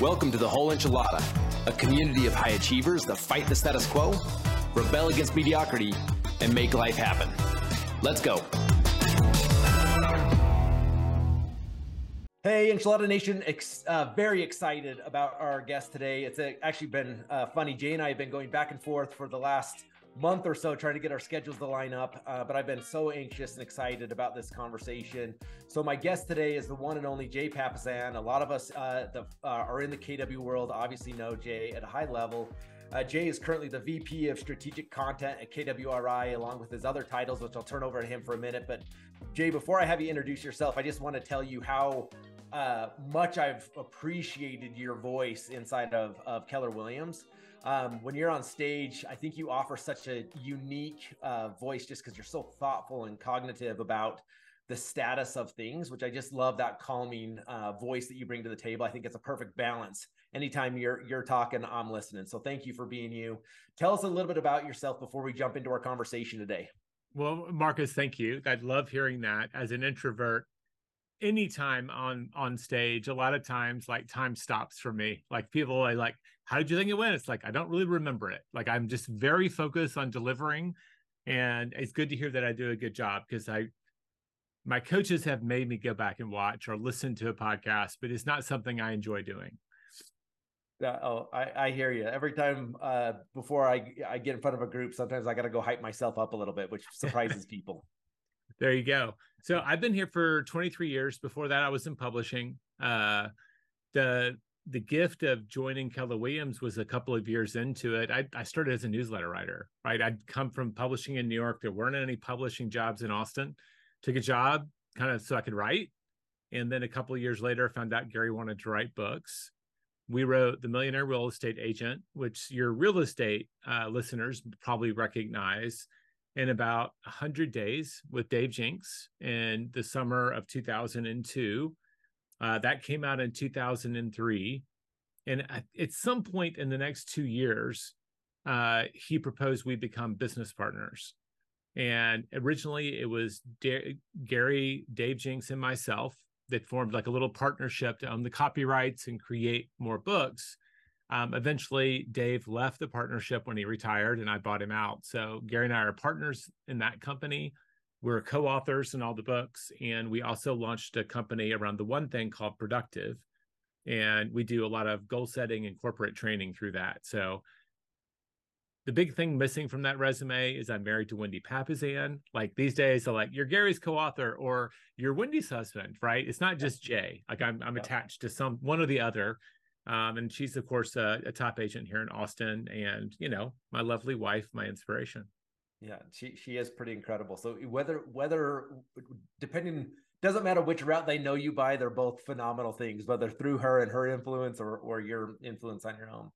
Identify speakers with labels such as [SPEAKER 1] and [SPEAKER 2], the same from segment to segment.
[SPEAKER 1] Welcome to the Whole Enchilada, a community of high achievers that fight the status quo, rebel against mediocrity, and make life happen. Let's go.
[SPEAKER 2] Hey, Enchilada Nation, ex- uh, very excited about our guest today. It's uh, actually been uh, funny. Jay and I have been going back and forth for the last month or so trying to get our schedules to line up, uh, but I've been so anxious and excited about this conversation. So, my guest today is the one and only Jay Papasan. A lot of us uh, uh, are in the KW world, obviously know Jay at a high level. Uh, Jay is currently the VP of Strategic Content at KWRI, along with his other titles, which I'll turn over to him for a minute. But Jay, before I have you introduce yourself, I just want to tell you how uh, much I've appreciated your voice inside of, of Keller Williams. Um, when you're on stage, I think you offer such a unique uh, voice just because you're so thoughtful and cognitive about the status of things, which I just love that calming uh, voice that you bring to the table. I think it's a perfect balance. Anytime you're you're talking, I'm listening. So thank you for being you. Tell us a little bit about yourself before we jump into our conversation today.
[SPEAKER 3] Well, Marcus, thank you. I'd love hearing that. As an introvert, anytime on on stage a lot of times like time stops for me like people are like how did you think it went it's like i don't really remember it like i'm just very focused on delivering and it's good to hear that i do a good job because i my coaches have made me go back and watch or listen to a podcast but it's not something i enjoy doing
[SPEAKER 2] uh, oh, I, I hear you. Every time uh, before I I get in front of a group, sometimes I got to go hype myself up a little bit, which surprises people.
[SPEAKER 3] There you go. So I've been here for 23 years. Before that, I was in publishing. Uh, the the gift of joining Keller Williams was a couple of years into it. I, I started as a newsletter writer, right? I'd come from publishing in New York. There weren't any publishing jobs in Austin. Took a job kind of so I could write. And then a couple of years later, I found out Gary wanted to write books. We wrote The Millionaire Real Estate Agent, which your real estate uh, listeners probably recognize in about 100 days with Dave Jenks in the summer of 2002. Uh, that came out in 2003. And at some point in the next two years, uh, he proposed we become business partners. And originally it was Gary, Dave Jenks, and myself that formed like a little partnership to own the copyrights and create more books. Um, eventually, Dave left the partnership when he retired, and I bought him out. So Gary and I are partners in that company. We're co-authors in all the books, and we also launched a company around the one thing called Productive, and we do a lot of goal setting and corporate training through that. So the big thing missing from that resume is I'm married to Wendy Papasan. Like these days, they're like, you're Gary's co-author or you're Wendy's husband, right? It's not just Jay. Like I'm I'm attached to some one or the other. Um, and she's of course a, a, top agent here in Austin, and you know my lovely wife, my inspiration.
[SPEAKER 2] Yeah, she she is pretty incredible. So whether whether depending doesn't matter which route they know you by, they're both phenomenal things, whether through her and her influence or or your influence on your own.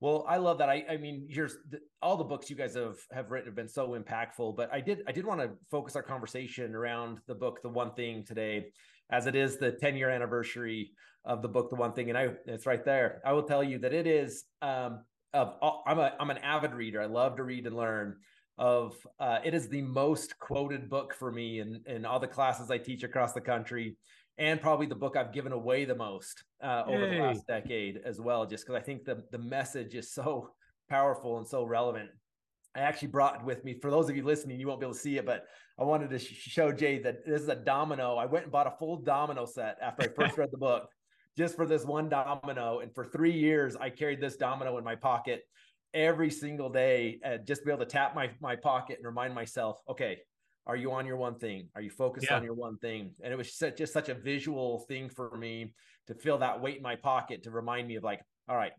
[SPEAKER 2] Well, I love that. I, I mean, here's all the books you guys have have written have been so impactful. But I did I did want to focus our conversation around the book, The One Thing, today, as it is the 10 year anniversary of the book, The One Thing, and I it's right there. I will tell you that it is. Um, of I'm a I'm an avid reader. I love to read and learn. Of uh, it is the most quoted book for me in in all the classes I teach across the country, and probably the book I've given away the most uh, over the last decade as well. Just because I think the the message is so powerful and so relevant. I actually brought with me for those of you listening, you won't be able to see it, but I wanted to sh- show Jay that this is a domino. I went and bought a full domino set after I first read the book just for this one domino. And for three years, I carried this domino in my pocket every single day, uh, just be able to tap my my pocket and remind myself, okay, are you on your one thing? Are you focused yeah. on your one thing? And it was such, just such a visual thing for me to feel that weight in my pocket to remind me of like, all right,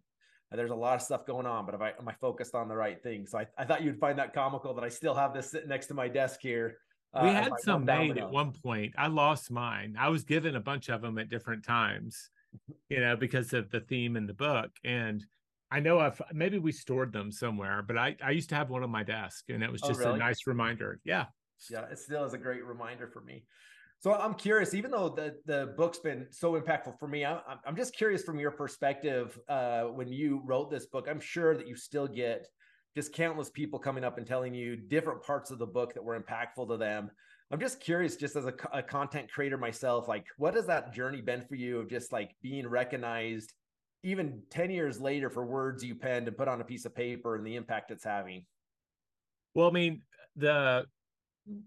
[SPEAKER 2] there's a lot of stuff going on, but am I, am I focused on the right thing? So I, I thought you'd find that comical that I still have this sitting next to my desk here.
[SPEAKER 3] Uh, we had some made at one point. I lost mine. I was given a bunch of them at different times you know, because of the theme in the book. And I know I've maybe we stored them somewhere, but I, I used to have one on my desk and it was oh, just oh, really? a nice reminder. Yeah.
[SPEAKER 2] Yeah. It still is a great reminder for me. So I'm curious, even though the, the book's been so impactful for me, I'm, I'm just curious from your perspective, uh, when you wrote this book, I'm sure that you still get just countless people coming up and telling you different parts of the book that were impactful to them. I'm just curious, just as a, a, content creator myself, like what has that journey been for you of just like being recognized even 10 years later for words you penned and put on a piece of paper and the impact it's having?
[SPEAKER 3] Well, I mean, the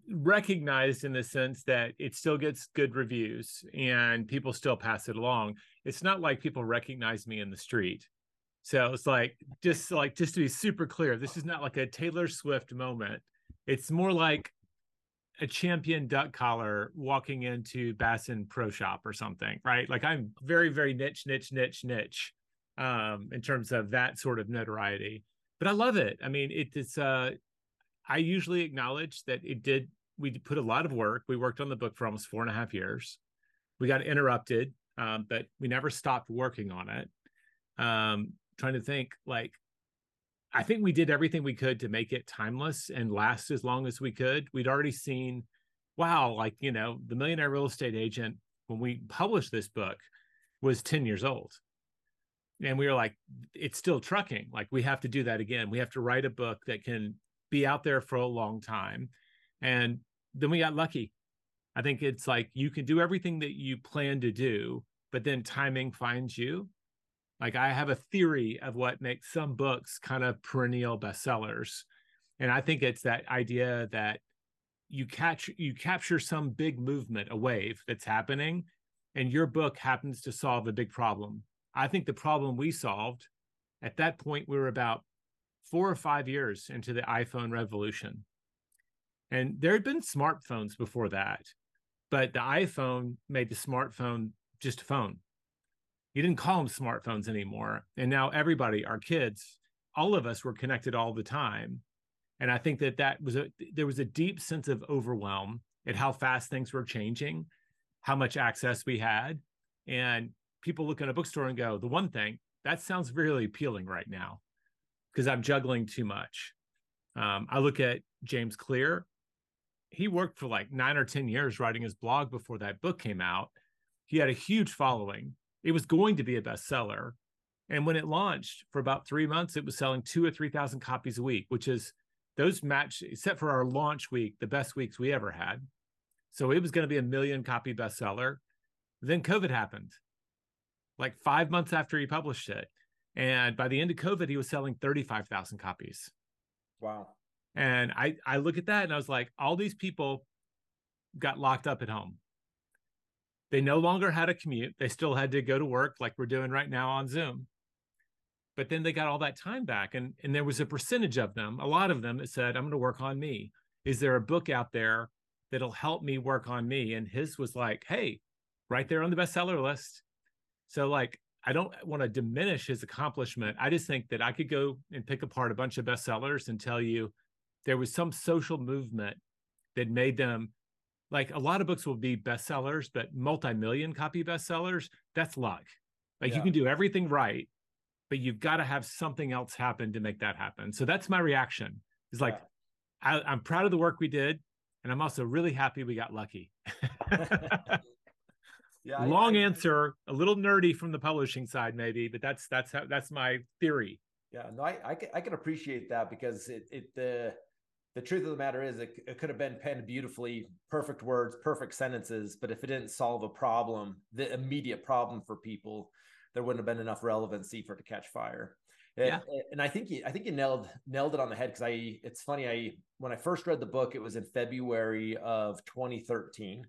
[SPEAKER 3] recognized in the sense that it still gets good reviews and people still pass it along. It's not like people recognize me in the street. So it's like just like just to be super clear, this is not like a Taylor Swift moment. It's more like a champion duck collar walking into Bassin Pro Shop or something, right? Like I'm very, very niche, niche, niche, niche um, in terms of that sort of notoriety. But I love it. I mean, it, it's uh I usually acknowledge that it did we put a lot of work. We worked on the book for almost four and a half years. We got interrupted, um, but we never stopped working on it. Um, trying to think like I think we did everything we could to make it timeless and last as long as we could. We'd already seen, wow, like, you know, the millionaire real estate agent, when we published this book, was 10 years old. And we were like, it's still trucking. Like, we have to do that again. We have to write a book that can be out there for a long time. And then we got lucky. I think it's like you can do everything that you plan to do, but then timing finds you like I have a theory of what makes some books kind of perennial bestsellers. And I think it's that idea that you catch you capture some big movement, a wave that's happening, and your book happens to solve a big problem. I think the problem we solved at that point we were about four or five years into the iPhone revolution. And there had been smartphones before that, but the iPhone made the smartphone just a phone you didn't call them smartphones anymore. And now everybody, our kids, all of us were connected all the time. And I think that that was a there was a deep sense of overwhelm at how fast things were changing, how much access we had, and people look at a bookstore and go, the one thing that sounds really appealing right now because I'm juggling too much. Um, I look at James Clear. He worked for like nine or 10 years writing his blog before that book came out. He had a huge following it was going to be a bestseller. And when it launched for about three months, it was selling two or 3,000 copies a week, which is those match, except for our launch week, the best weeks we ever had. So it was going to be a million copy bestseller. Then COVID happened, like five months after he published it. And by the end of COVID, he was selling 35,000 copies.
[SPEAKER 2] Wow.
[SPEAKER 3] And I, I look at that and I was like, all these people got locked up at home. They no longer had a commute. They still had to go to work like we're doing right now on Zoom. But then they got all that time back. And, and there was a percentage of them, a lot of them that said, I'm going to work on me. Is there a book out there that'll help me work on me? And his was like, hey, right there on the bestseller list. So, like, I don't want to diminish his accomplishment. I just think that I could go and pick apart a bunch of bestsellers and tell you there was some social movement that made them like a lot of books will be bestsellers, but multi-million copy bestsellers, that's luck. Like yeah. you can do everything right, but you've got to have something else happen to make that happen. So that's my reaction. Is like yeah. I, I'm proud of the work we did, and I'm also really happy we got lucky. yeah, long I, answer, a little nerdy from the publishing side, maybe, but that's that's how that's my theory.
[SPEAKER 2] Yeah, no, I I can, I can appreciate that because it it the uh the truth of the matter is it, it could have been penned beautifully perfect words perfect sentences but if it didn't solve a problem the immediate problem for people there wouldn't have been enough relevancy for it to catch fire yeah. and, and i think you i think you nailed nailed it on the head because i it's funny i when i first read the book it was in february of 2013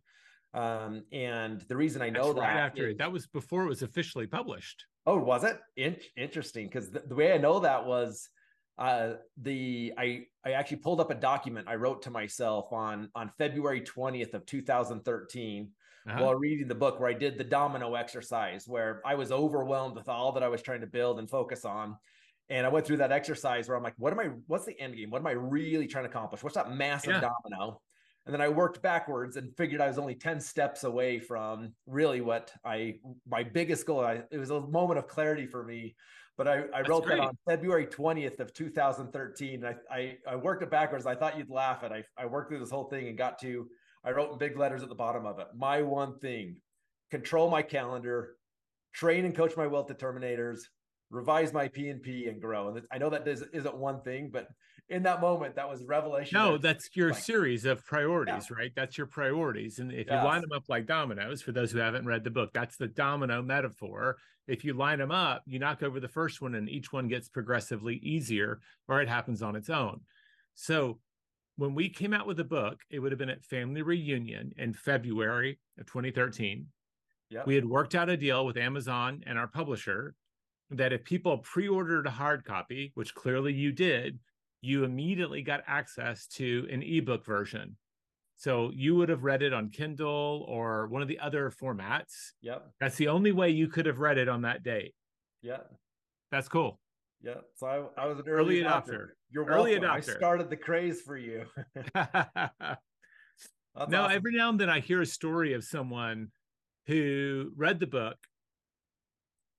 [SPEAKER 2] um, and the reason I know
[SPEAKER 3] That's
[SPEAKER 2] that
[SPEAKER 3] right after is, that was before it was officially published.
[SPEAKER 2] Oh, was it? In- interesting because the, the, way I know that was uh, the I I actually pulled up a document I wrote to myself on on February 20th of 2013 uh-huh. while reading the book where I did the domino exercise where I was overwhelmed with all that I was trying to build and focus on. And I went through that exercise where I'm like, what am I, what's the end game? What am I really trying to accomplish? What's that massive yeah. domino? And then I worked backwards and figured I was only 10 steps away from really what I, my biggest goal. I, it was a moment of clarity for me but I, I wrote great. that on February 20th of 2013. I, I, I worked it backwards. I thought you'd laugh at. I, I worked through this whole thing and got to. I wrote in big letters at the bottom of it. My one thing: control my calendar, train and coach my wealth determinators, revise my P and P and grow. And I know that isn't one thing, but in that moment, that was revelation.
[SPEAKER 3] No, that's your like, series of priorities, yeah. right? That's your priorities. And if yes. you line them up like dominoes, for those who haven't read the book, that's the domino metaphor. If you line them up, you knock over the first one and each one gets progressively easier or it happens on its own. So when we came out with the book, it would have been at Family Reunion in February of 2013. Yep. We had worked out a deal with Amazon and our publisher that if people pre-ordered a hard copy, which clearly you did, you immediately got access to an ebook version. So you would have read it on Kindle or one of the other formats.
[SPEAKER 2] Yep.
[SPEAKER 3] That's the only way you could have read it on that date.
[SPEAKER 2] Yeah.
[SPEAKER 3] That's cool.
[SPEAKER 2] Yeah. So I, I was an early, early adopter. adopter. You're early welcome. adopter. I started the craze for you.
[SPEAKER 3] no, awesome. every now and then I hear a story of someone who read the book,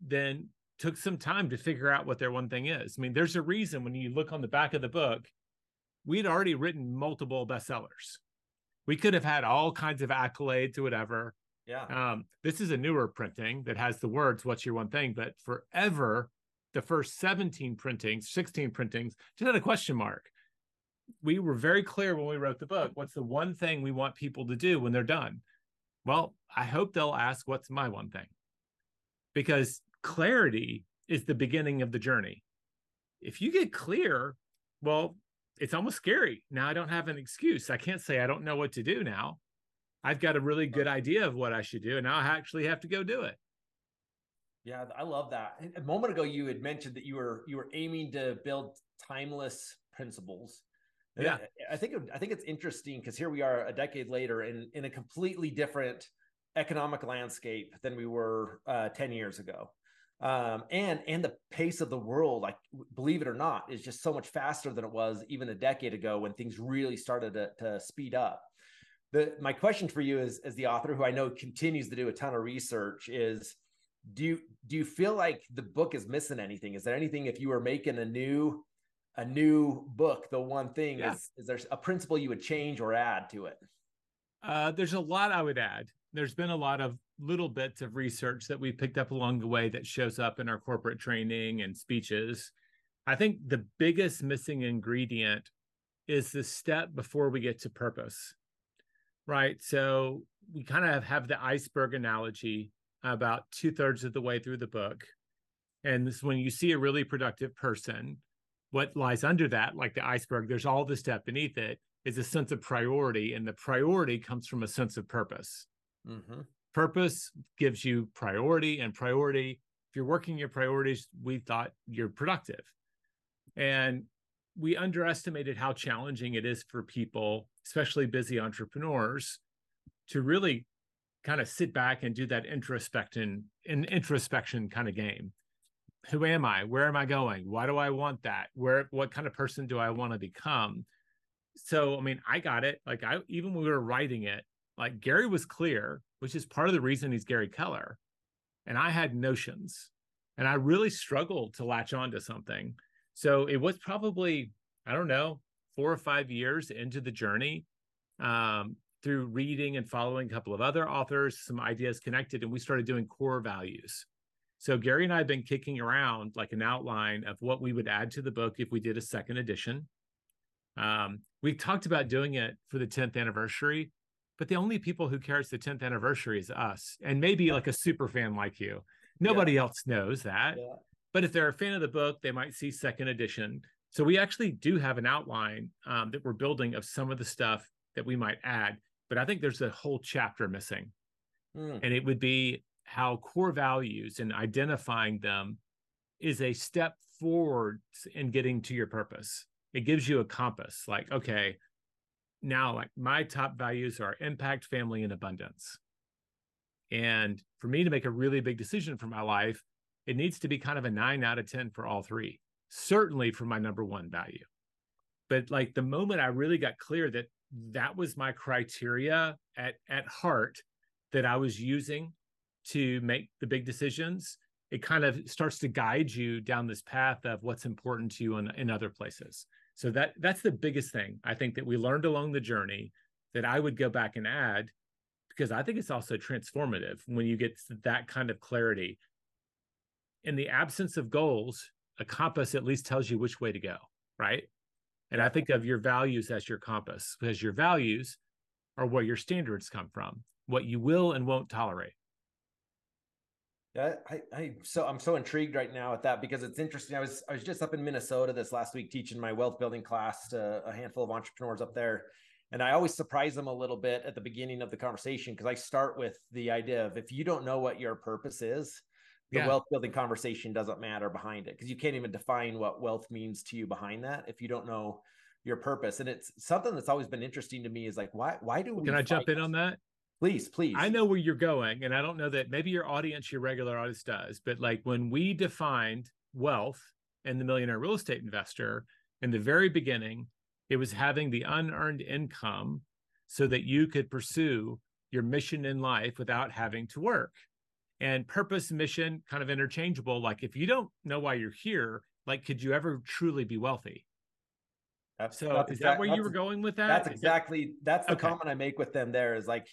[SPEAKER 3] then took some time to figure out what their one thing is. I mean, there's a reason when you look on the back of the book, we'd already written multiple bestsellers. We could have had all kinds of accolades or whatever.
[SPEAKER 2] Yeah.
[SPEAKER 3] Um, this is a newer printing that has the words, what's your one thing? But forever, the first 17 printings, 16 printings, just had a question mark. We were very clear when we wrote the book. What's the one thing we want people to do when they're done? Well, I hope they'll ask, what's my one thing? Because clarity is the beginning of the journey. If you get clear, well, it's almost scary. Now I don't have an excuse. I can't say I don't know what to do now. I've got a really good idea of what I should do, and now I actually have to go do it.
[SPEAKER 2] Yeah, I love that. A moment ago, you had mentioned that you were you were aiming to build timeless principles.
[SPEAKER 3] Yeah,
[SPEAKER 2] I think I think it's interesting because here we are a decade later in in a completely different economic landscape than we were uh, ten years ago um, and and the pace of the world, like believe it or not, is just so much faster than it was even a decade ago when things really started to, to speed up. The, my question for you is, as the author who I know continues to do a ton of research, is do you do you feel like the book is missing anything? Is there anything if you were making a new a new book, the one thing yeah. is is there a principle you would change or add to it?
[SPEAKER 3] Uh, there's a lot I would add. There's been a lot of little bits of research that we picked up along the way that shows up in our corporate training and speeches. I think the biggest missing ingredient is the step before we get to purpose, right? So we kind of have the iceberg analogy about two thirds of the way through the book. And this when you see a really productive person, what lies under that, like the iceberg, there's all the step beneath it, is a sense of priority. And the priority comes from a sense of purpose. Mm-hmm purpose gives you priority and priority if you're working your priorities we thought you're productive. And we underestimated how challenging it is for people especially busy entrepreneurs to really kind of sit back and do that introspection an introspection kind of game. Who am i? Where am i going? Why do i want that? Where what kind of person do i want to become? So i mean i got it. Like i even when we were writing it like gary was clear which is part of the reason he's Gary Keller. And I had notions and I really struggled to latch on to something. So it was probably, I don't know, four or five years into the journey um, through reading and following a couple of other authors, some ideas connected, and we started doing core values. So Gary and I have been kicking around like an outline of what we would add to the book if we did a second edition. Um, we talked about doing it for the 10th anniversary, but the only people who care it's the 10th anniversary is us and maybe like a super fan like you nobody yeah. else knows that yeah. but if they're a fan of the book they might see second edition so we actually do have an outline um, that we're building of some of the stuff that we might add but i think there's a whole chapter missing mm. and it would be how core values and identifying them is a step forward in getting to your purpose it gives you a compass like okay now like my top values are impact family and abundance. And for me to make a really big decision for my life it needs to be kind of a 9 out of 10 for all three certainly for my number one value. But like the moment i really got clear that that was my criteria at at heart that i was using to make the big decisions it kind of starts to guide you down this path of what's important to you in, in other places so that that's the biggest thing I think that we learned along the journey that I would go back and add because I think it's also transformative when you get that kind of clarity. in the absence of goals, a compass at least tells you which way to go, right? And I think of your values as your compass because your values are where your standards come from, what you will and won't tolerate.
[SPEAKER 2] Yeah, I, I so I'm so intrigued right now at that because it's interesting. I was I was just up in Minnesota this last week teaching my wealth building class to a handful of entrepreneurs up there. And I always surprise them a little bit at the beginning of the conversation because I start with the idea of if you don't know what your purpose is, the yeah. wealth building conversation doesn't matter behind it because you can't even define what wealth means to you behind that if you don't know your purpose. And it's something that's always been interesting to me is like why why do we
[SPEAKER 3] Can I jump in on that?
[SPEAKER 2] Please, please.
[SPEAKER 3] I know where you're going, and I don't know that maybe your audience, your regular audience does, but like when we defined wealth and the millionaire real estate investor in the very beginning, it was having the unearned income so that you could pursue your mission in life without having to work. And purpose, mission, kind of interchangeable. Like if you don't know why you're here, like could you ever truly be wealthy? That's, so that's is exact, that where you were going with that?
[SPEAKER 2] That's exactly that's the okay. comment I make with them there is like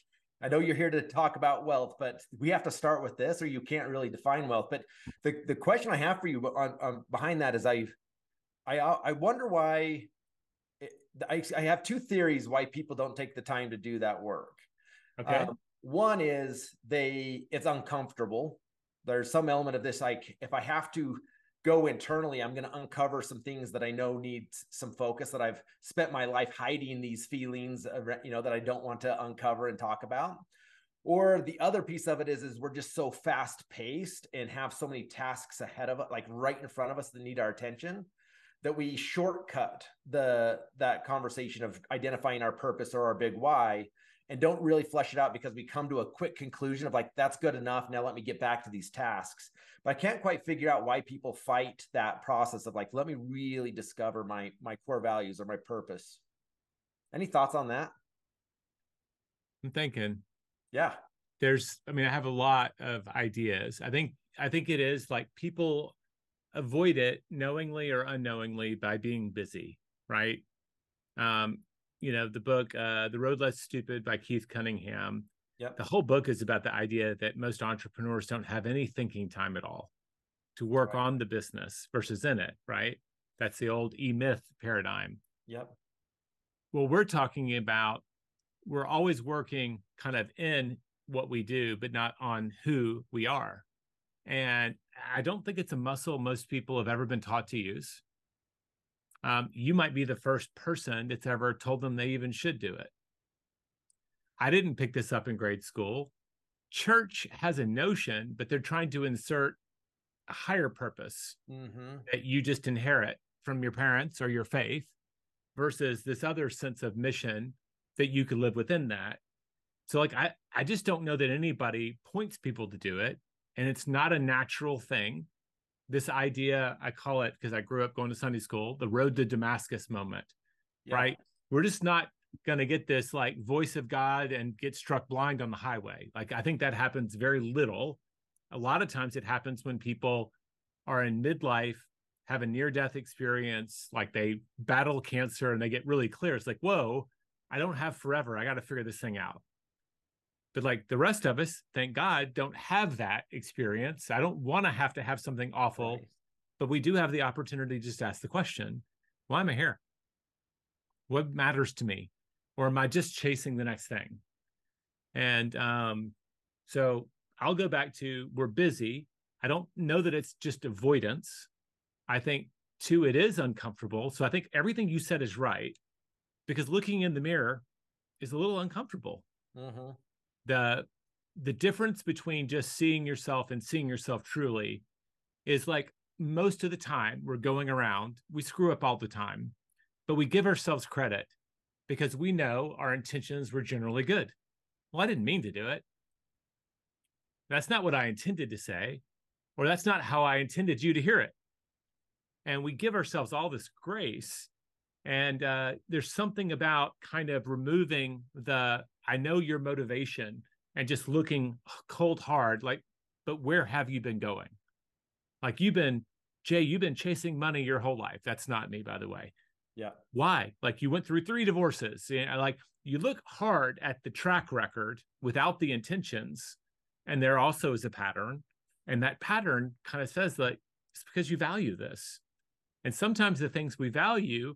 [SPEAKER 2] I know you're here to talk about wealth, but we have to start with this, or you can't really define wealth. But the, the question I have for you on, on behind that is I, I, I wonder why. It, I, I have two theories why people don't take the time to do that work.
[SPEAKER 3] Okay. Um,
[SPEAKER 2] one is they it's uncomfortable. There's some element of this like if I have to go internally i'm going to uncover some things that i know need some focus that i've spent my life hiding these feelings you know that i don't want to uncover and talk about. Or the other piece of it is is we're just so fast paced and have so many tasks ahead of us, like right in front of us that need our attention that we shortcut the that conversation of identifying our purpose or our big why and don't really flesh it out because we come to a quick conclusion of like that's good enough now let me get back to these tasks. But i can't quite figure out why people fight that process of like let me really discover my my core values or my purpose. Any thoughts on that?
[SPEAKER 3] I'm thinking.
[SPEAKER 2] Yeah.
[SPEAKER 3] There's i mean i have a lot of ideas. I think i think it is like people avoid it knowingly or unknowingly by being busy right? Um you know the book uh, the road less stupid by keith cunningham.
[SPEAKER 2] Yep.
[SPEAKER 3] the whole book is about the idea that most entrepreneurs don't have any thinking time at all to work right. on the business versus in it right? That's the old e-myth paradigm.
[SPEAKER 2] Yep.
[SPEAKER 3] Well we're talking about we're always working kind of in what we do but not on who we are. And i don't think it's a muscle most people have ever been taught to use um, you might be the first person that's ever told them they even should do it. I didn't pick this up in grade school. Church has a notion, but they're trying to insert a higher purpose
[SPEAKER 2] mm-hmm.
[SPEAKER 3] that you just inherit from your parents or your faith versus this other sense of mission that you could live within that. So like I I just don't know that anybody points people to do it and it's not a natural thing this idea i call it because i grew up going to sunday school the road to damascus moment yeah. right we're just not going to get this like voice of god and get struck blind on the highway. Like i think that happens very little. A lot of times it happens when people are in midlife have a near death experience like they battle cancer and they get really clear. It's like whoa i don't have forever. I got to figure this thing out but like the rest of us, thank God, don't have that experience. I don't want to have to have something awful, but we do have the opportunity to just ask the question why am I here? What matters to me? Or am I just chasing the next thing? And um, so I'll go back to we're busy. I don't know that it's just avoidance. I think, two, it is uncomfortable. So I think everything you said is right because looking in the mirror is a little uncomfortable.
[SPEAKER 2] Mm-hmm
[SPEAKER 3] the the difference between just seeing yourself and seeing yourself truly is like most of the time we're going around we screw up all the time but we give ourselves credit because we know our intentions were generally good. Well i didn't mean to do it. That's not what i intended to say or that's not how i intended you to hear it. And we give ourselves all this grace and uh, there's something about kind of removing the I know your motivation and just looking cold hard, like, but where have you been going? Like you've been, Jay, you've been chasing money your whole life. That's not me, by the way.
[SPEAKER 2] Yeah.
[SPEAKER 3] Why? Like you went through three divorces. And like you look hard at the track record without the intentions. And there also is a pattern. And that pattern kind of says that it's because you value this. And sometimes the things we value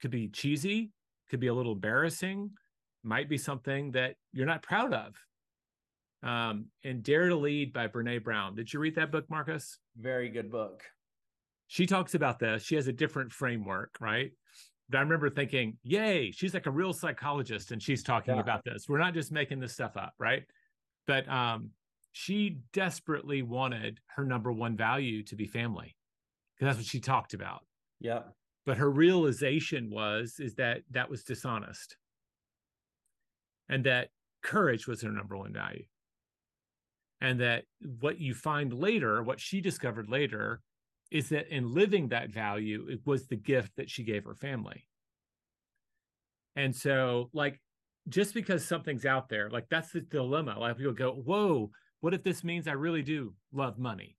[SPEAKER 3] could be cheesy, could be a little embarrassing, might be something that you're not proud of. Um, and Dare to Lead by Brene Brown. Did you read that book, Marcus?
[SPEAKER 2] Very good book.
[SPEAKER 3] She talks about this. She has a different framework, right? But I remember thinking, yay, she's like a real psychologist and she's talking yeah. about this. We're not just making this stuff up, right? But um, she desperately wanted her number one value to be family because that's what she talked about.
[SPEAKER 2] Yeah.
[SPEAKER 3] But her realization was is that that was dishonest and that courage was her number one value. And that what you find later, what she discovered later, is that in living that value, it was the gift that she gave her family. And so, like, just because something's out there, like that's the dilemma. Like people go, Whoa, what if this means I really do love money?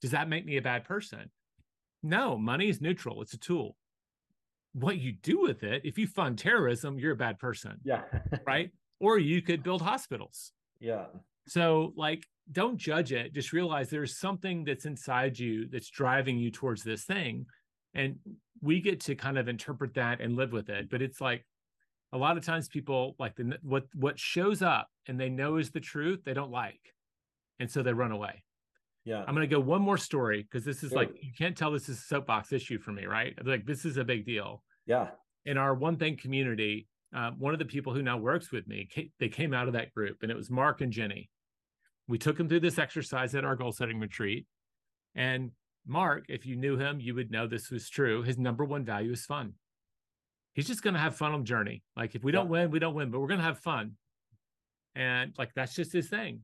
[SPEAKER 3] Does that make me a bad person? No, money is neutral, it's a tool. What you do with it, if you fund terrorism, you're a bad person.
[SPEAKER 2] Yeah.
[SPEAKER 3] right. Or you could build hospitals.
[SPEAKER 2] Yeah.
[SPEAKER 3] So, like, don't judge it. Just realize there's something that's inside you that's driving you towards this thing. And we get to kind of interpret that and live with it. But it's like a lot of times people like the what what shows up and they know is the truth, they don't like. And so they run away.
[SPEAKER 2] Yeah.
[SPEAKER 3] I'm going to go one more story because this is like, you can't tell this is a soapbox issue for me, right? Like, this is a big deal.
[SPEAKER 2] Yeah.
[SPEAKER 3] In our One Thing community, uh, one of the people who now works with me, they came out of that group and it was Mark and Jenny. We took them through this exercise at our goal setting retreat. And Mark, if you knew him, you would know this was true. His number one value is fun. He's just going to have fun on the journey. Like, if we don't win, we don't win, but we're going to have fun. And like, that's just his thing.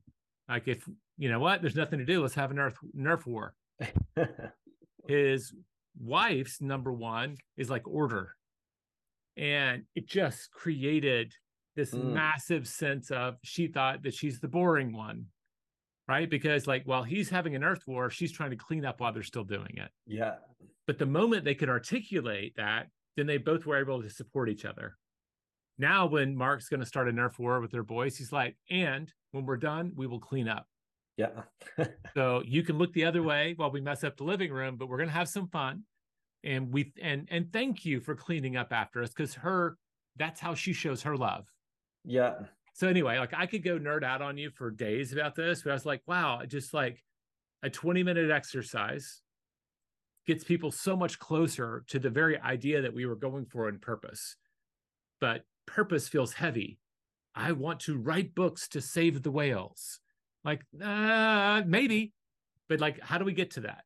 [SPEAKER 3] Like, if you know what? There's nothing to do. Let's have a Nerf Nerf war. His wife's number one is like order. And it just created this mm. massive sense of she thought that she's the boring one. Right. Because like while he's having an Nerf war, she's trying to clean up while they're still doing it.
[SPEAKER 2] Yeah.
[SPEAKER 3] But the moment they could articulate that, then they both were able to support each other. Now, when Mark's going to start a Nerf war with their boys, he's like, and when we're done, we will clean up.
[SPEAKER 2] Yeah.
[SPEAKER 3] so you can look the other way while we mess up the living room, but we're gonna have some fun. And we and and thank you for cleaning up after us because her that's how she shows her love.
[SPEAKER 2] Yeah.
[SPEAKER 3] So anyway, like I could go nerd out on you for days about this, but I was like, wow, just like a 20 minute exercise gets people so much closer to the very idea that we were going for in purpose. But purpose feels heavy. I want to write books to save the whales. Like, uh, maybe, but like, how do we get to that?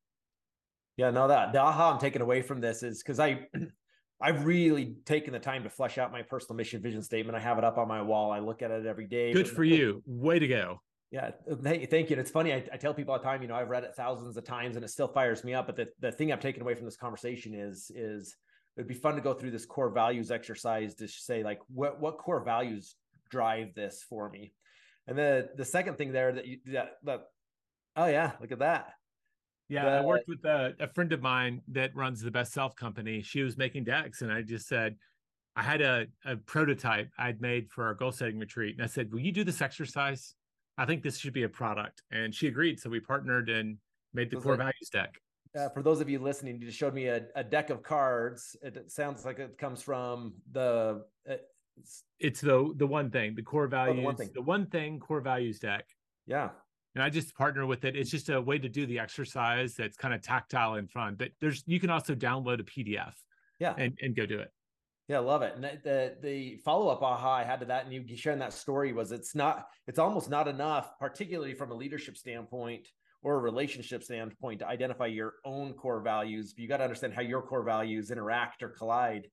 [SPEAKER 2] Yeah, no, that the aha I'm taking away from this is because I I've really taken the time to flesh out my personal mission vision statement. I have it up on my wall. I look at it every day.
[SPEAKER 3] Good for you. Way to go.
[SPEAKER 2] Yeah, thank you. Thank you. And it's funny. I, I, tell people all the time, you know, I've read it thousands of times and it still fires me up. But the, the thing I've taken away from this conversation is, is it'd be fun to go through this core values exercise to say like, what, what core values drive this for me? And the the second thing there that you that, that oh yeah, look at that.
[SPEAKER 3] Yeah, I worked with a, a, friend of mine that runs the Best Self company. She was making decks, and I just said, I had a, a prototype I'd made for our goal setting retreat, and I said, "Will you do this exercise? I think this should be a product." And she agreed, so we partnered and made the core like, values deck.
[SPEAKER 2] Uh, for those of you listening, you just showed me a, a deck of cards. It, it, sounds like it comes from the uh,
[SPEAKER 3] it's the the one thing, the core values, oh, the, one thing. the one thing core values deck.
[SPEAKER 2] Yeah.
[SPEAKER 3] And I just partner with it. It's just a way to do the exercise that's kind of tactile and fun. But there's you can also download a PDF.
[SPEAKER 2] Yeah.
[SPEAKER 3] And, and go do it.
[SPEAKER 2] Yeah, love it. And the the follow up aha I had to that, and you sharing that story was it's not it's almost not enough, particularly from a leadership standpoint or a relationship standpoint, to identify your own core values. You got to understand how your core values interact or collide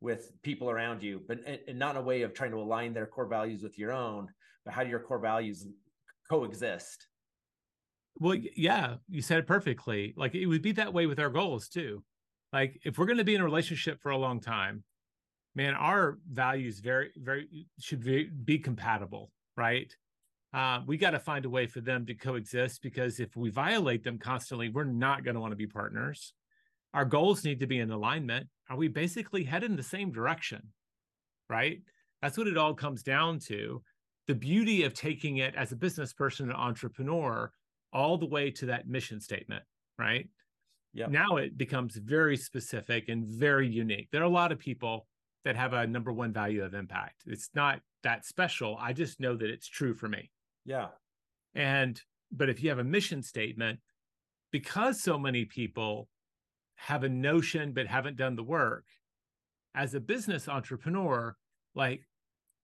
[SPEAKER 2] with people around you, but and not in a way of trying to align their core values with your own, but how do your core values coexist?
[SPEAKER 3] Well, yeah, you said it perfectly. Like it would be that way with our goals too. Like if we're going to be in a relationship for a long time, man, our values very, very should be, be compatible, right? Uh, we got to find a way for them to coexist because if we violate them constantly, we're not going to want to be partners. Our goals need to be in alignment are we basically heading the same direction? Right? That's what it all comes down to. the beauty of taking it as a business person and entrepreneur all the way to that mission statement, right?
[SPEAKER 2] Yeah.
[SPEAKER 3] Now it becomes very specific and very unique. There are a lot of people that have a number one value of impact. It's not that special. I just know that it's true for me.
[SPEAKER 2] Yeah.
[SPEAKER 3] And but if you have a mission statement, because so many people have a notion but haven't done the work, as a business entrepreneur, like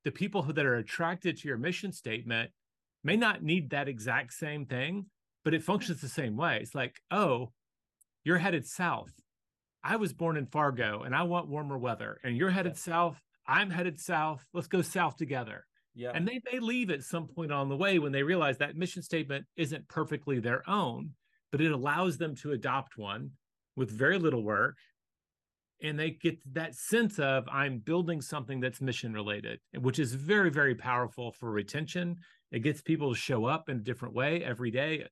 [SPEAKER 3] the people who that are attracted to your mission statement may not need that exact same thing, but it functions the same way. It's like, oh, you're headed south. I was born in Fargo and I want warmer weather, and you're headed south. I'm headed south. Let's go south together.
[SPEAKER 2] Yeah.
[SPEAKER 3] And they may leave at some point on the way when they realize that mission statement isn't perfectly their own, but it allows them to adopt one with very little work. And they get that sense of I'm building something that's mission related, which is very, very powerful for retention. It gets people to show up in a different way every day.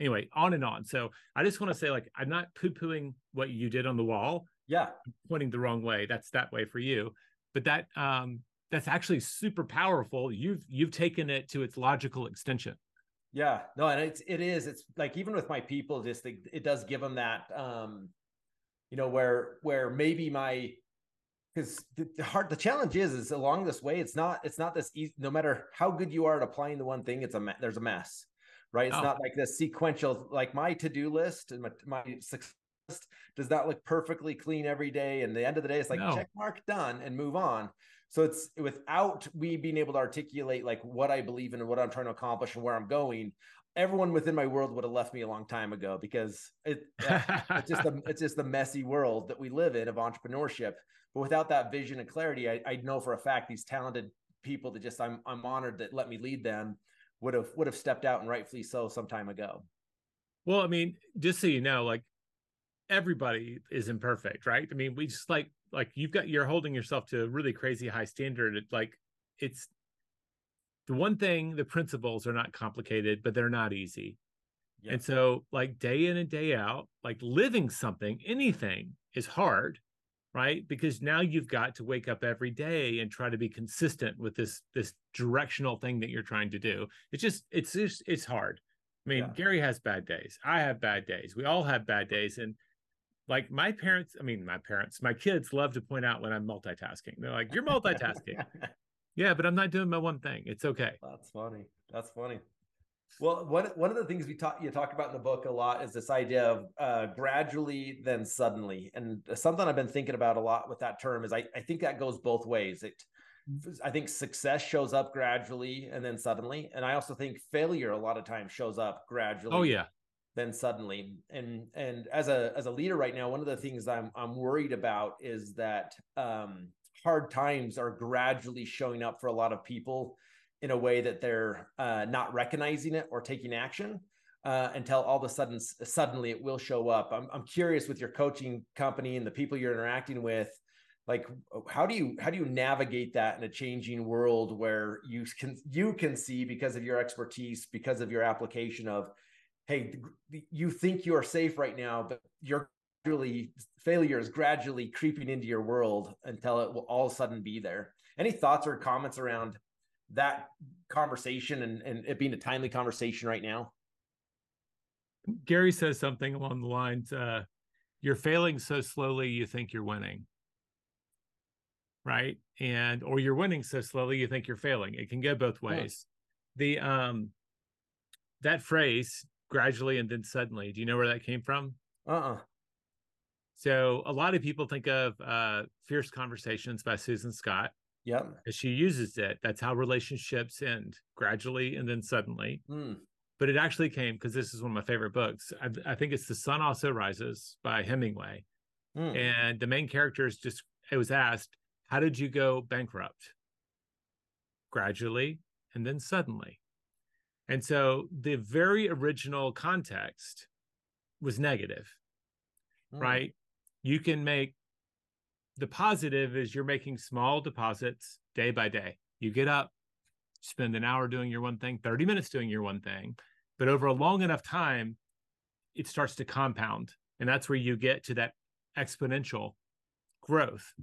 [SPEAKER 3] Anyway, on and on. So I just want to say, like, I'm not poo pooing what you did on the wall.
[SPEAKER 2] Yeah.
[SPEAKER 3] I'm pointing the wrong way. That's that way for you. But that um that's actually super powerful. You've you've taken it to its logical extension.
[SPEAKER 2] Yeah, no, and it's it is. It's like even with my people, just it, it does give them that, um, you know, where where maybe my because the, the hard the challenge is is along this way, it's not it's not this easy. No matter how good you are at applying the one thing, it's a there's a mess, right? It's
[SPEAKER 3] Oh.
[SPEAKER 2] not like this sequential. Like my to do list and my, my success does not look perfectly clean every day. And the end of the day, it's like
[SPEAKER 3] No.
[SPEAKER 2] check mark done and move on. So it's without me being able to articulate like what I believe in and what I'm trying to accomplish and where I'm going. Everyone within my world would have left me a long time ago because it it's just a it's just the messy world that we live in of entrepreneurship. But without that vision and clarity, I, I know for a fact these talented people that just I'm I'm honored that let me lead them would have would have stepped out and rightfully so some time ago.
[SPEAKER 3] Well, I mean, just so you know, like everybody is imperfect, right? I mean, we just like like you've got you're holding yourself to a really crazy high standard. It, like it's the one thing, the principles are not complicated, but they're not easy.
[SPEAKER 2] Yeah.
[SPEAKER 3] And so, like day in and day out, like living something, anything is hard, right? Because now you've got to wake up every day and try to be consistent with this this directional thing that you're trying to do. It's just it's just it's hard. I mean,
[SPEAKER 2] Yeah.
[SPEAKER 3] Gary has bad days. I have bad days. We all have bad days. And like my parents, I mean, my parents, my kids love to point out when I'm multitasking. They're like, "You're multitasking." yeah, but I'm not doing my one thing. It's okay.
[SPEAKER 2] That's funny. That's funny. Well, one one of the things we talk you talk about in the book a lot is this idea of uh, gradually then suddenly, and something I've been thinking about a lot with that term is I, I think that goes both ways. It I think success shows up gradually and then suddenly, and I also think failure a lot of times shows up gradually.
[SPEAKER 3] Oh yeah.
[SPEAKER 2] Then suddenly. And and as a as a leader right now one of the things i'm i'm worried about is that um hard times are gradually showing up for a lot of people in a way that they're uh, not recognizing it or taking action uh, until all of a sudden suddenly it will show up. I'm, I'm curious with your coaching company and the people you're interacting with like how do you how do you navigate that in a changing world where you can you can see because of your expertise because of your application of hey you think you're safe right now but you're really failure is gradually creeping into your world until it will all of a sudden be there any thoughts or comments around that conversation and, and it being a timely conversation right now
[SPEAKER 3] Gary says something along the lines, uh, you're failing so slowly you think you're winning. Right. And or you're winning so slowly you think you're failing. It can go both ways. The um that phrase gradually and then suddenly, do you know where that came from?
[SPEAKER 2] uh-uh
[SPEAKER 3] So a lot of people think of uh Fierce Conversations by Susan Scott
[SPEAKER 2] yep
[SPEAKER 3] as she uses it. That's how relationships end gradually and then suddenly.
[SPEAKER 2] Hmm.
[SPEAKER 3] but it actually came because this is one of my favorite books. I, I think it's The Sun Also Rises by Hemingway.
[SPEAKER 2] Hmm.
[SPEAKER 3] And the main character is just, it was asked, How did you go bankrupt? Gradually and then suddenly. And so the very original context was negative,
[SPEAKER 2] Hmm.
[SPEAKER 3] right? You can make the positive is you're making small deposits day by day. You get up, spend an hour doing your one thing, 30 minutes doing your one thing, but over a long enough time, it starts to compound. And that's where you get to that exponential growth.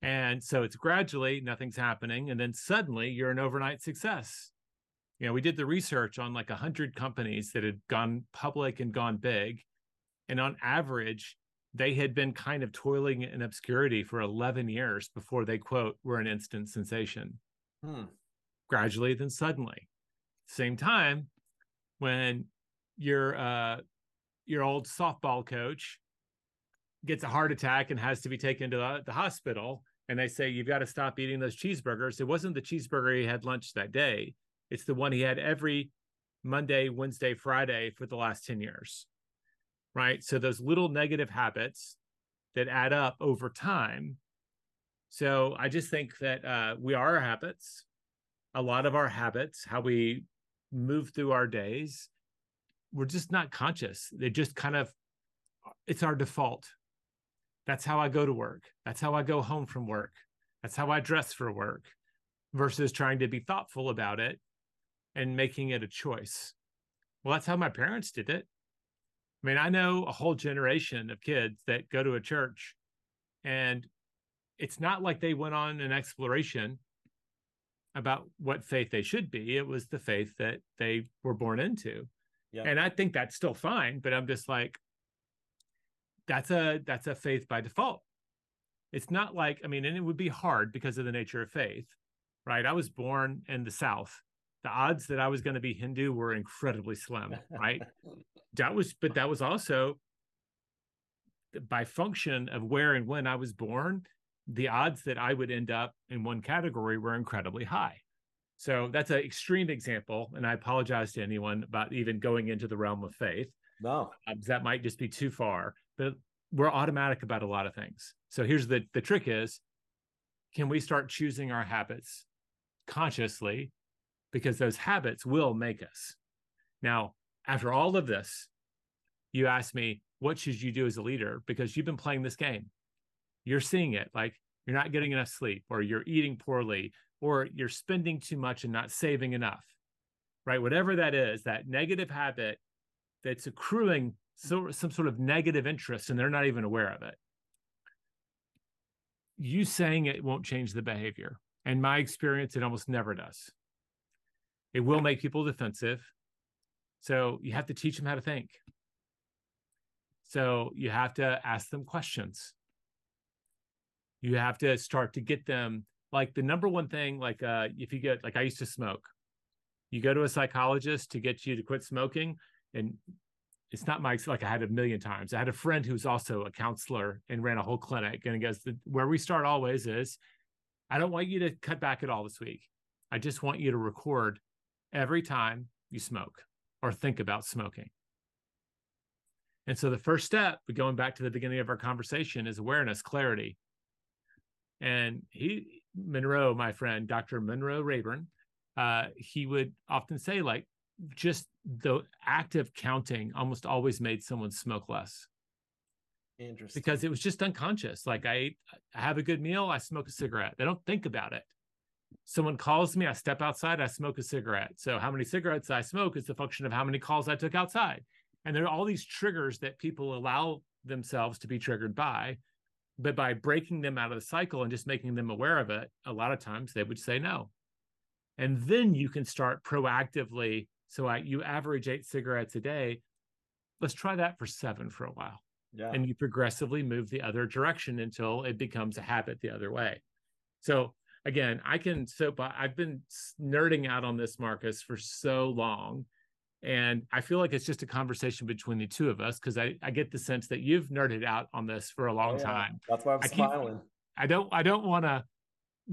[SPEAKER 3] And so it's gradually nothing's happening. And then suddenly you're an overnight success. You know, we did the research on like a hundred companies that had gone public and gone big, and on average, they had been kind of toiling in obscurity for 11 years before they quote were an instant sensation.
[SPEAKER 2] Hmm.
[SPEAKER 3] Gradually, then suddenly, same time, when your uh, your old softball coach gets a heart attack and has to be taken to the, the hospital and they say you've got to stop eating those cheeseburgers it wasn't the cheeseburger he had lunch that day it's the one he had every monday wednesday friday for the last 10 years right? So those little negative habits that add up over time. So i just think that uh, we are our habits. A lot of our habits how we move through our days we're just not conscious. They just kind of it's our default. That's how I go to work. That's how I go home from work. That's how I dress for work versus trying to be thoughtful about it and making it a choice. Well, that's how my parents did it. I mean, I know a whole generation of kids that go to a church and it's not like they went on an exploration about what faith they should be. It was the faith that they were born into. Yeah. And I think that's still fine, but I'm just like, that's a that's a faith by default it's not like i mean and it would be hard because of the nature of faith right i was born in the south the odds that i was going to be hindu were incredibly slim right? That was but that was also by function of where and when i was born the odds that i would end up in one category were incredibly high. So that's an extreme example and i apologize to anyone about even going into the realm of faith.
[SPEAKER 2] No.
[SPEAKER 3] Um, that might just be too far but we're automatic about a lot of things. So here's the the trick is can we start choosing our habits consciously because those habits will make us. Now, after all of this, you ask me, what should you do as a leader? Because you've been playing this game. You're seeing it like you're not getting enough sleep, or you're eating poorly, or you're spending too much and not saving enough, right? Whatever that is, that negative habit that's accruing so, some sort of negative interest and they're not even aware of it. You saying it won't change the behavior. And my experience, it almost never does. It will make people defensive. So you have to teach them how to think. So you have to ask them questions. You have to start to get them like the number one thing, like uh, if you get like I used to smoke, you go to a psychologist to get you to quit smoking, and it's not my like I had a million times. I had a friend who's also a counselor and ran a whole clinic, and he goes, "Where we start always is, I don't want you to cut back at all this week. I just want you to record every time you smoke or think about smoking." And so the first step, going back to the beginning of our conversation, is awareness, clarity. And he, Monroe, my friend, Dr. Monroe Rayburn, uh, he would often say, like, just the active counting almost always made someone smoke less.
[SPEAKER 2] Interesting.
[SPEAKER 3] Because it was just unconscious. Like I, I have a good meal, I smoke a cigarette. They don't think about it. Someone calls me, I step outside, I smoke a cigarette. So how many cigarettes I smoke is the function of how many calls I took outside. And there are all these triggers that people allow themselves to be triggered by. But by breaking them out of the cycle and just making them aware of it, a lot of times they would say no. And then you can start proactively so I, you average eight cigarettes a day. Let's try that for seven for a while.
[SPEAKER 2] Yeah.
[SPEAKER 3] And you progressively move the other direction until it becomes a habit the other way. So again, I can so I've been nerding out on this, Marcus, for so long. And I feel like it's just a conversation between the two of us because I, I get the sense that you've nerded out on this for a long oh, yeah. time.
[SPEAKER 2] That's why I'm
[SPEAKER 3] I
[SPEAKER 2] smiling.
[SPEAKER 3] I don't I don't want to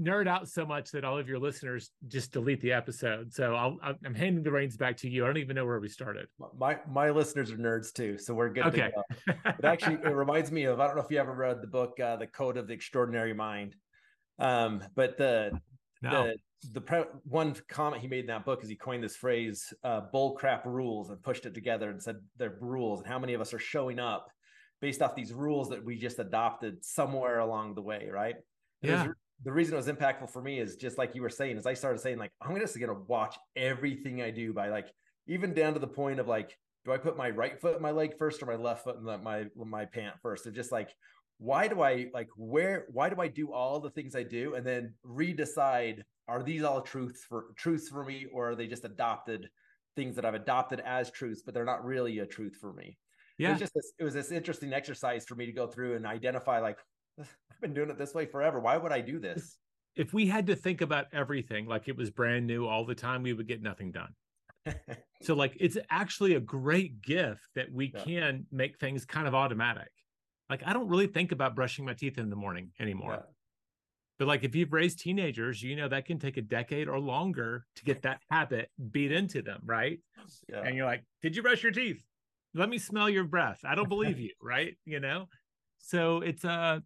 [SPEAKER 3] nerd out so much that all of your listeners just delete the episode. So I'll, I'm handing the reins back to you. I don't even know where we started.
[SPEAKER 2] My my listeners are nerds too, so we're good.
[SPEAKER 3] Okay.
[SPEAKER 2] but actually, it reminds me of I don't know if you ever read the book uh, "The Code of the Extraordinary Mind," um, but the no. the the pre- one comment he made in that book is he coined this phrase uh, "bull crap rules" and pushed it together and said they're rules, and how many of us are showing up based off these rules that we just adopted somewhere along the way, right?
[SPEAKER 3] yeah
[SPEAKER 2] the reason it was impactful for me is just like you were saying, is I started saying like I'm just gonna watch everything I do by like even down to the point of like, do I put my right foot in my leg first or my left foot in my my pant first? Of just like why do I like where why do I do all the things I do and then redecide are these all truths for truths for me or are they just adopted things that I've adopted as truths but they're not really a truth for me. Yeah. It was just this, it was this interesting exercise for me to go through and identify like I've been doing it this way forever. Why would I do this?
[SPEAKER 3] If we had to think about everything like it was brand new all the time, we would get nothing done. so like it's actually a great gift that we yeah. can make things kind of automatic like I don't really think about brushing my teeth in the morning anymore. Yeah. But like if you've raised teenagers, you know that can take a decade or longer to get that habit beat into them, right? Yeah. And you're like, "Did you brush your teeth? Let me smell your breath." I don't believe you, right? You know? So it's uh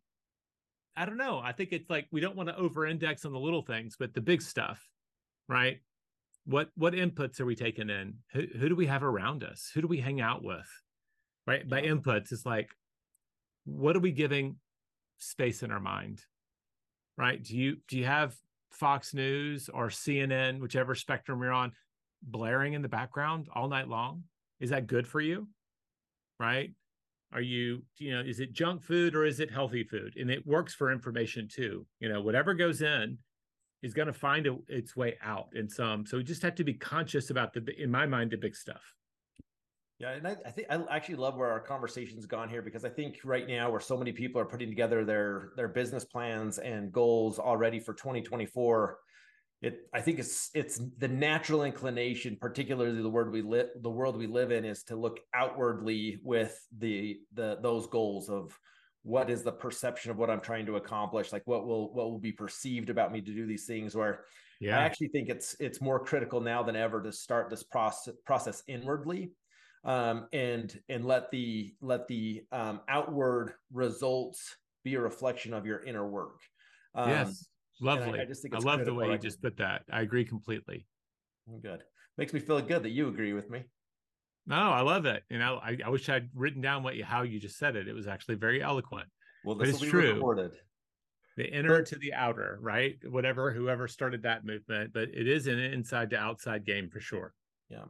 [SPEAKER 3] I don't know. I think it's like we don't want to over-index on the little things, but the big stuff, right? What what inputs are we taking in? Who who do we have around us? Who do we hang out with? Right? By inputs, it's like what are we giving space in our mind right? Do you do you have fox news or cnn whichever spectrum you're on blaring in the background all night long? Is that good for you right? Are you you know is it junk food or is it healthy food? And it works for information too you know whatever goes in is going to find a, its way out in some. So we just have to be conscious about the in my mind the big stuff
[SPEAKER 2] yeah, and I, I, think I actually love where our conversation's gone here because I think right now where so many people are putting together their their business plans and goals already for 2024, it I think it's it's the natural inclination, particularly the word we live the world we live in, is to look outwardly with the the those goals of what is the perception of what I'm trying to accomplish, like what will what will be perceived about me to do these things. Where yeah. I actually think it's it's more critical now than ever to start this process process inwardly um, and and let the let the um, outward results be a reflection of your inner work.
[SPEAKER 3] Um, yes, lovely. I, I, just think I love the way you just put that. I agree completely.
[SPEAKER 2] Good. Makes me feel good that you agree with me.
[SPEAKER 3] No, I love it. You know, I, I wish I'd written down what you how you just said it. It was actually very eloquent. Well, this it's true. Recorded. The inner but, to the outer, right? Whatever, whoever started that movement, but it is an inside to outside game for sure.
[SPEAKER 2] Yeah.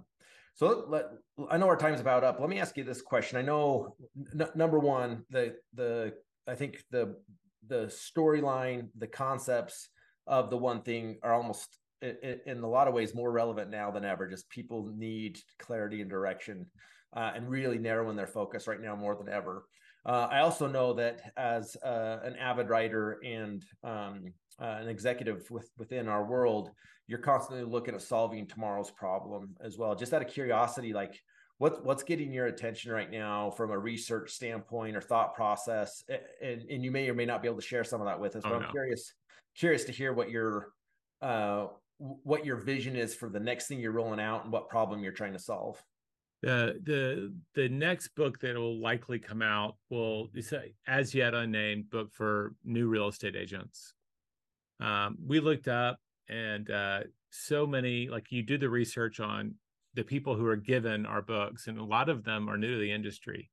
[SPEAKER 2] So let, I know our time's about up. Let me ask you this question. I know n- number one, the the I think the the storyline, the concepts of the one thing are almost in, a lot of ways more relevant now than ever. Just people need clarity and direction, uh, and really narrowing their focus right now more than ever. Uh, I also know that as uh, an avid writer and um, uh, an executive with, within our world, you're constantly looking at solving tomorrow's problem as well. Just out of curiosity, like what what's getting your attention right now from a research standpoint or thought process, and and you may or may not be able to share some of that with us. Oh, but I'm no. curious curious to hear what your uh, what your vision is for the next thing you're rolling out and what problem you're trying to solve.
[SPEAKER 3] The the the next book that will likely come out will it's a as yet unnamed book for new real estate agents. Um, we looked up and uh, so many like you do the research on the people who are given our books and a lot of them are new to the industry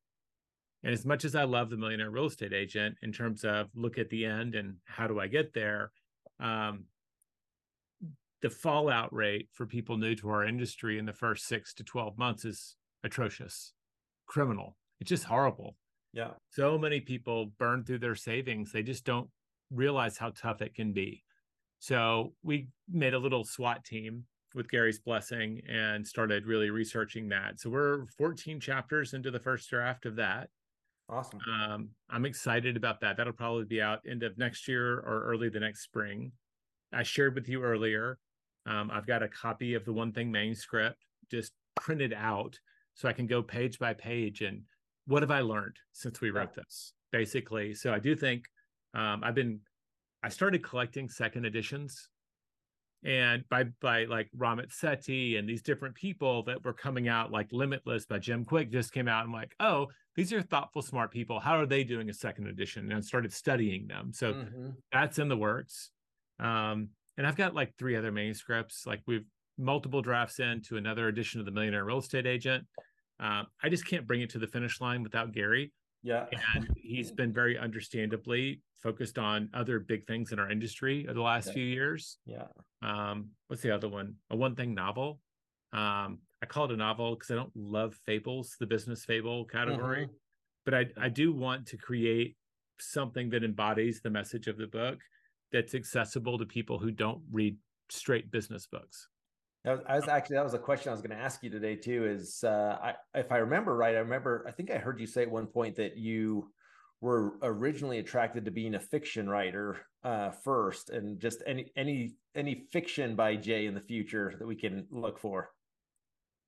[SPEAKER 3] and as much as i love the millionaire real estate agent in terms of look at the end and how do i get there um, the fallout rate for people new to our industry in the first six to 12 months is atrocious criminal it's just horrible
[SPEAKER 2] yeah
[SPEAKER 3] so many people burn through their savings they just don't realize how tough it can be so we made a little SWAT team with Gary's blessing and started really researching that. So we're 14 chapters into the first draft of that.
[SPEAKER 2] Awesome.
[SPEAKER 3] Um, I'm excited about that. That'll probably be out end of next year or early the next spring. I shared with you earlier. Um, I've got a copy of the one thing manuscript just printed out so I can go page by page and what have I learned since we wrote yeah. this, basically. So I do think um, I've been I started collecting second editions and by by like Ramit Sethi and these different people that were coming out, like Limitless by Jim Kwik just came out. I'm like, oh, these are thoughtful, smart people. How are they doing a second edition? And I started studying them. So mm-hmm. that's in the works. Um, and I've got like three other manuscripts. Like we've multiple drafts into another edition of the Millionaire Real Estate Agent. Um, I just can't bring it to the finish line without Gary.
[SPEAKER 2] Yeah.
[SPEAKER 3] and he's been very understandably focused on other big things in our industry over the last few years.
[SPEAKER 2] Yeah.
[SPEAKER 3] Um, what's the other one? A one thing novel. Um, I call it a novel because I don't love fables, the business fable category, mm-hmm. but I I do want to create something that embodies the message of the book that's accessible to people who don't read straight business books.
[SPEAKER 2] I was, actually that was a question I was going to ask you today too. Is uh, I, if I remember right, I remember I think I heard you say at one point that you were originally attracted to being a fiction writer uh, first, and just any any any fiction by Jay in the future that we can look for.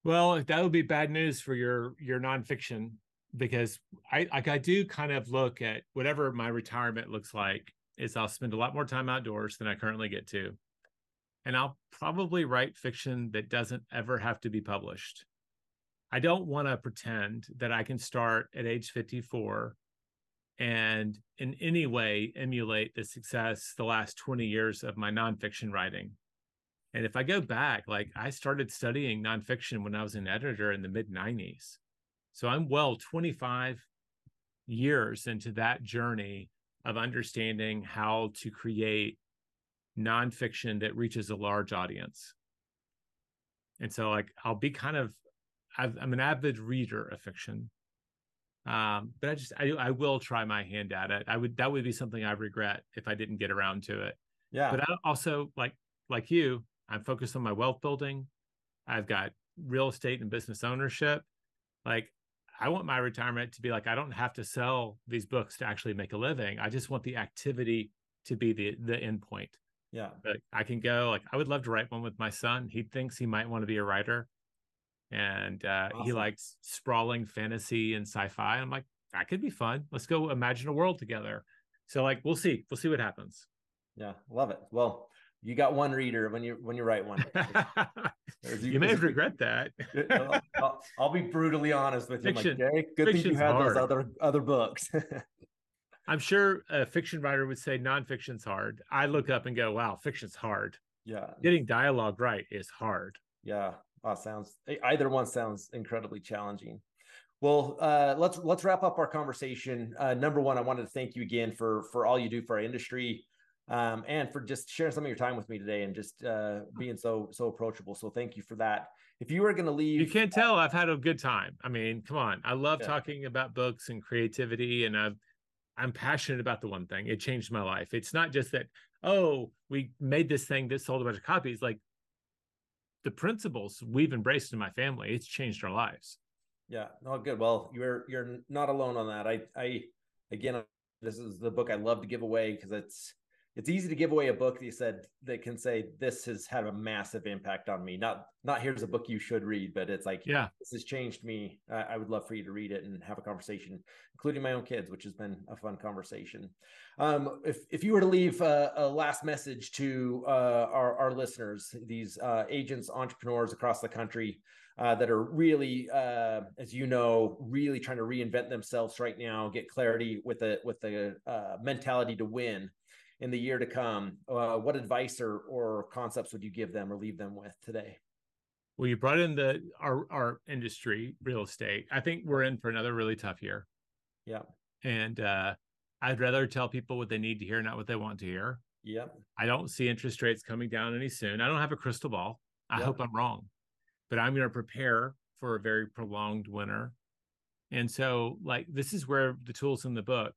[SPEAKER 3] Well, that would be bad news for your your nonfiction because I like I do kind of look at whatever my retirement looks like is I'll spend a lot more time outdoors than I currently get to. And I'll probably write fiction that doesn't ever have to be published. I don't want to pretend that I can start at age 54 and in any way emulate the success the last 20 years of my nonfiction writing. And if I go back, like I started studying nonfiction when I was an editor in the mid 90s. So I'm well 25 years into that journey of understanding how to create nonfiction that reaches a large audience. And so, like, I'll be kind of, I'm an avid reader of fiction, um, but I just, I, I will try my hand at it. I would, that would be something I regret if I didn't get around to it.
[SPEAKER 2] Yeah.
[SPEAKER 3] But I also, like, like you, I'm focused on my wealth building. I've got real estate and business ownership. Like, I want my retirement to be like I don't have to sell these books to actually make a living. I just want the activity to be the the end point.
[SPEAKER 2] Yeah.
[SPEAKER 3] But I can go like I would love to write one with my son. He thinks he might want to be a writer. And uh, awesome. he likes sprawling fantasy and sci-fi. I'm like, that could be fun. Let's go imagine a world together. So like we'll see. We'll see what happens.
[SPEAKER 2] Yeah, love it. Well, you got one reader when you when you write one.
[SPEAKER 3] you, you, may regret that.
[SPEAKER 2] I'll, I'll, be brutally honest with you. Fiction, like, good thing you had hard. those other other books.
[SPEAKER 3] I'm sure a fiction writer would say nonfiction's hard. I look up and go, "Wow, fiction's hard."
[SPEAKER 2] Yeah,
[SPEAKER 3] getting dialogue right is hard.
[SPEAKER 2] Yeah, oh, sounds either one sounds incredibly challenging. Well, uh, let's let's wrap up our conversation. Uh, number one, I wanted to thank you again for for all you do for our industry um, and for just sharing some of your time with me today and just uh, being so so approachable. So thank you for that. If you were going to leave,
[SPEAKER 3] you can't tell I've had a good time. I mean, come on, I love yeah. talking about books and creativity, and I've I'm passionate about the one thing. It changed my life. It's not just that oh we made this thing that sold a bunch of copies. Like the principles we've embraced in my family, it's changed our lives.
[SPEAKER 2] Yeah, no, good. Well, you're you're not alone on that. I I again, this is the book I love to give away because it's it's easy to give away a book that you said that can say this has had a massive impact on me. Not not here's a book you should read, but it's like
[SPEAKER 3] yeah,
[SPEAKER 2] this has changed me. I, I would love for you to read it and have a conversation, including my own kids, which has been a fun conversation. Um, if if you were to leave a, a last message to uh, our our listeners, these uh, agents, entrepreneurs across the country. Uh, that are really, uh, as you know, really trying to reinvent themselves right now, get clarity with a with a uh, mentality to win in the year to come, uh, what advice or, or concepts would you give them or leave them with today?
[SPEAKER 3] Well, you brought in the our our industry, real estate. I think we're in for another really tough year.
[SPEAKER 2] Yeah.
[SPEAKER 3] And uh, I'd rather tell people what they need to hear, not what they want to hear.
[SPEAKER 2] Yep.
[SPEAKER 3] I don't see interest rates coming down any soon. I don't have a crystal ball. I yep. hope I'm wrong, but I'm going to prepare for a very prolonged winter. And so, like, this is where the tools in the book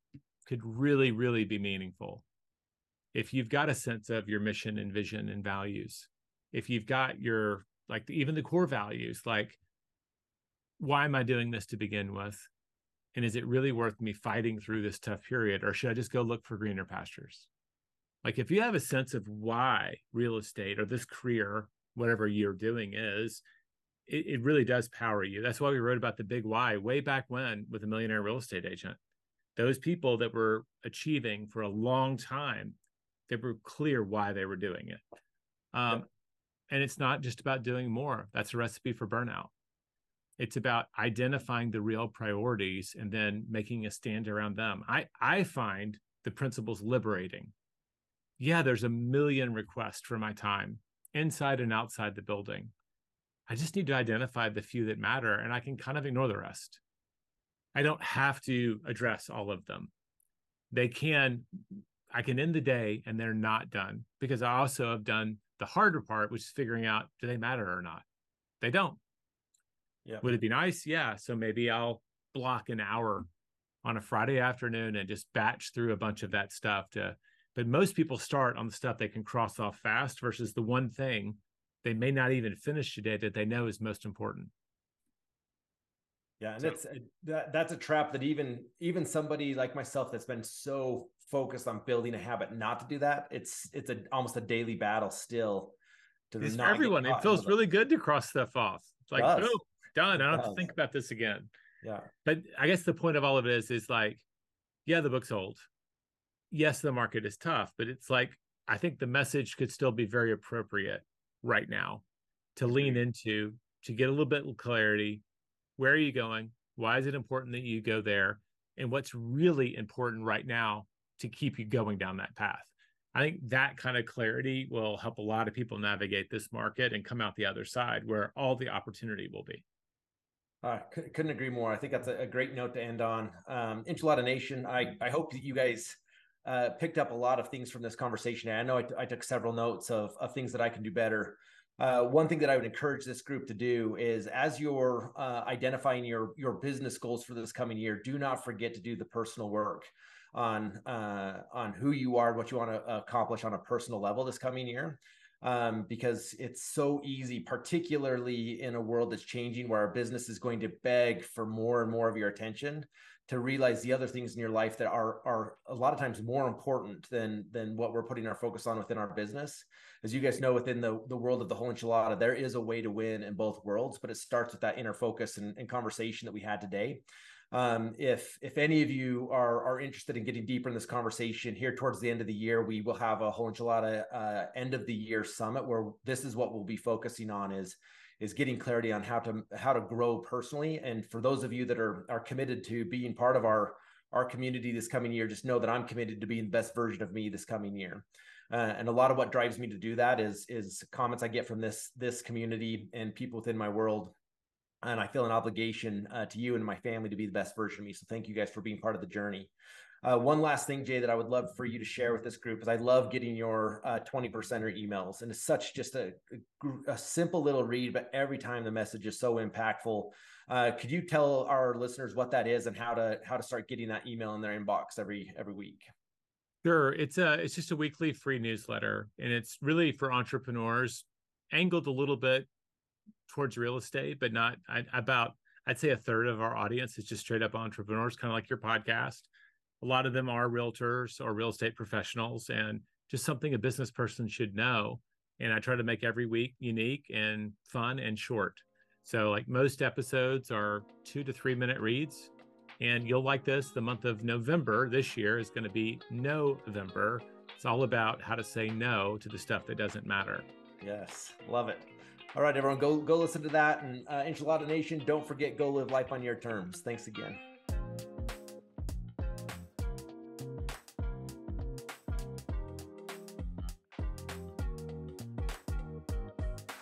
[SPEAKER 3] could really, really be meaningful if you've got a sense of your mission and vision and values, if you've got your like even the core values, like why am I doing this to begin with? And is it really worth me fighting through this tough period? Or should I just go look for greener pastures? Like if you have a sense of why real estate or this career, whatever you're doing is, it, it really does power you. That's why we wrote about the big why way back when with a millionaire real estate agent. Those people that were achieving for a long time they were clear why they were doing it. Um, yep. And it's not just about doing more. That's a recipe for burnout. It's about identifying the real priorities and then making a stand around them. I, I find the principles liberating. Yeah, there's a million requests for my time inside and outside the building. I just need to identify the few that matter and I can kind of ignore the rest. I don't have to address all of them. They can I can end the day and they're not done because I also have done the harder part, which is figuring out do they matter or not? They don't.
[SPEAKER 2] Yeah.
[SPEAKER 3] Would it be nice? Yeah. So maybe I'll block an hour on a Friday afternoon and just batch through a bunch of that stuff to but most people start on the stuff they can cross off fast versus the one thing they may not even finish today that they know is most important.
[SPEAKER 2] Yeah, and so, it's that that's a trap that even even somebody like myself that's been so focused on building a habit not to do that. It's it's a almost a daily battle still.
[SPEAKER 3] To it's everyone. It feels really good to cross stuff off. It's like, oh, done. I don't have to think about this again.
[SPEAKER 2] Yeah.
[SPEAKER 3] But I guess the point of all of it is is like, yeah, the book's old. Yes, the market is tough, but it's like I think the message could still be very appropriate right now to lean into to get a little bit of clarity. Where are you going? Why is it important that you go there? And what's really important right now to keep you going down that path? I think that kind of clarity will help a lot of people navigate this market and come out the other side where all the opportunity will be.
[SPEAKER 2] Uh, couldn't agree more. I think that's a, great note to end on. Um, Enchilada Nation, I, I hope that you guys uh, picked up a lot of things from this conversation. I know I, took several notes of, of things that I can do better. Uh, one thing that I would encourage this group to do is, as you're uh, identifying your your business goals for this coming year, do not forget to do the personal work on uh, on who you are, what you want to accomplish on a personal level this coming year. Um, because it's so easy, particularly in a world that's changing where our business is going to beg for more and more of your attention to realize the other things in your life that are are a lot of times more important than than what we're putting our focus on within our business. As you guys know, within the the world of the whole enchilada, there is a way to win in both worlds, but it starts with that inner focus and, and conversation that we had today. Um, if if any of you are are interested in getting deeper in this conversation, here towards the end of the year, we will have a whole enchilada uh, end of the year summit where this is what we'll be focusing on is is getting clarity on how to how to grow personally. And for those of you that are are committed to being part of our our community this coming year, just know that I'm committed to being the best version of me this coming year. Uh, and a lot of what drives me to do that is is comments I get from this this community and people within my world and I feel an obligation uh, to you and my family to be the best version of me. So thank you guys for being part of the journey. Uh, one last thing, Jay, that I would love for you to share with this group is I love getting your uh, 20 percenter emails, and it's such just a, a, simple little read, but every time the message is so impactful. Uh, could you tell our listeners what that is and how to how to start getting that email in their inbox every every week?
[SPEAKER 3] Sure, it's a it's just a weekly free newsletter, and it's really for entrepreneurs, angled a little bit towards real estate, but not I, about I'd say a third of our audience is just straight up entrepreneurs, kind of like your podcast. A lot of them are realtors or real estate professionals, and just something a business person should know. And I try to make every week unique and fun and short. So, like most episodes are two to three minute reads. And you'll like this. The month of November this year is going to be November. It's all about how to say no to the stuff that doesn't matter.
[SPEAKER 2] Yes, love it. All right, everyone, go go listen to that. And uh, Enchilada Nation, don't forget, go live life on your terms. Thanks again.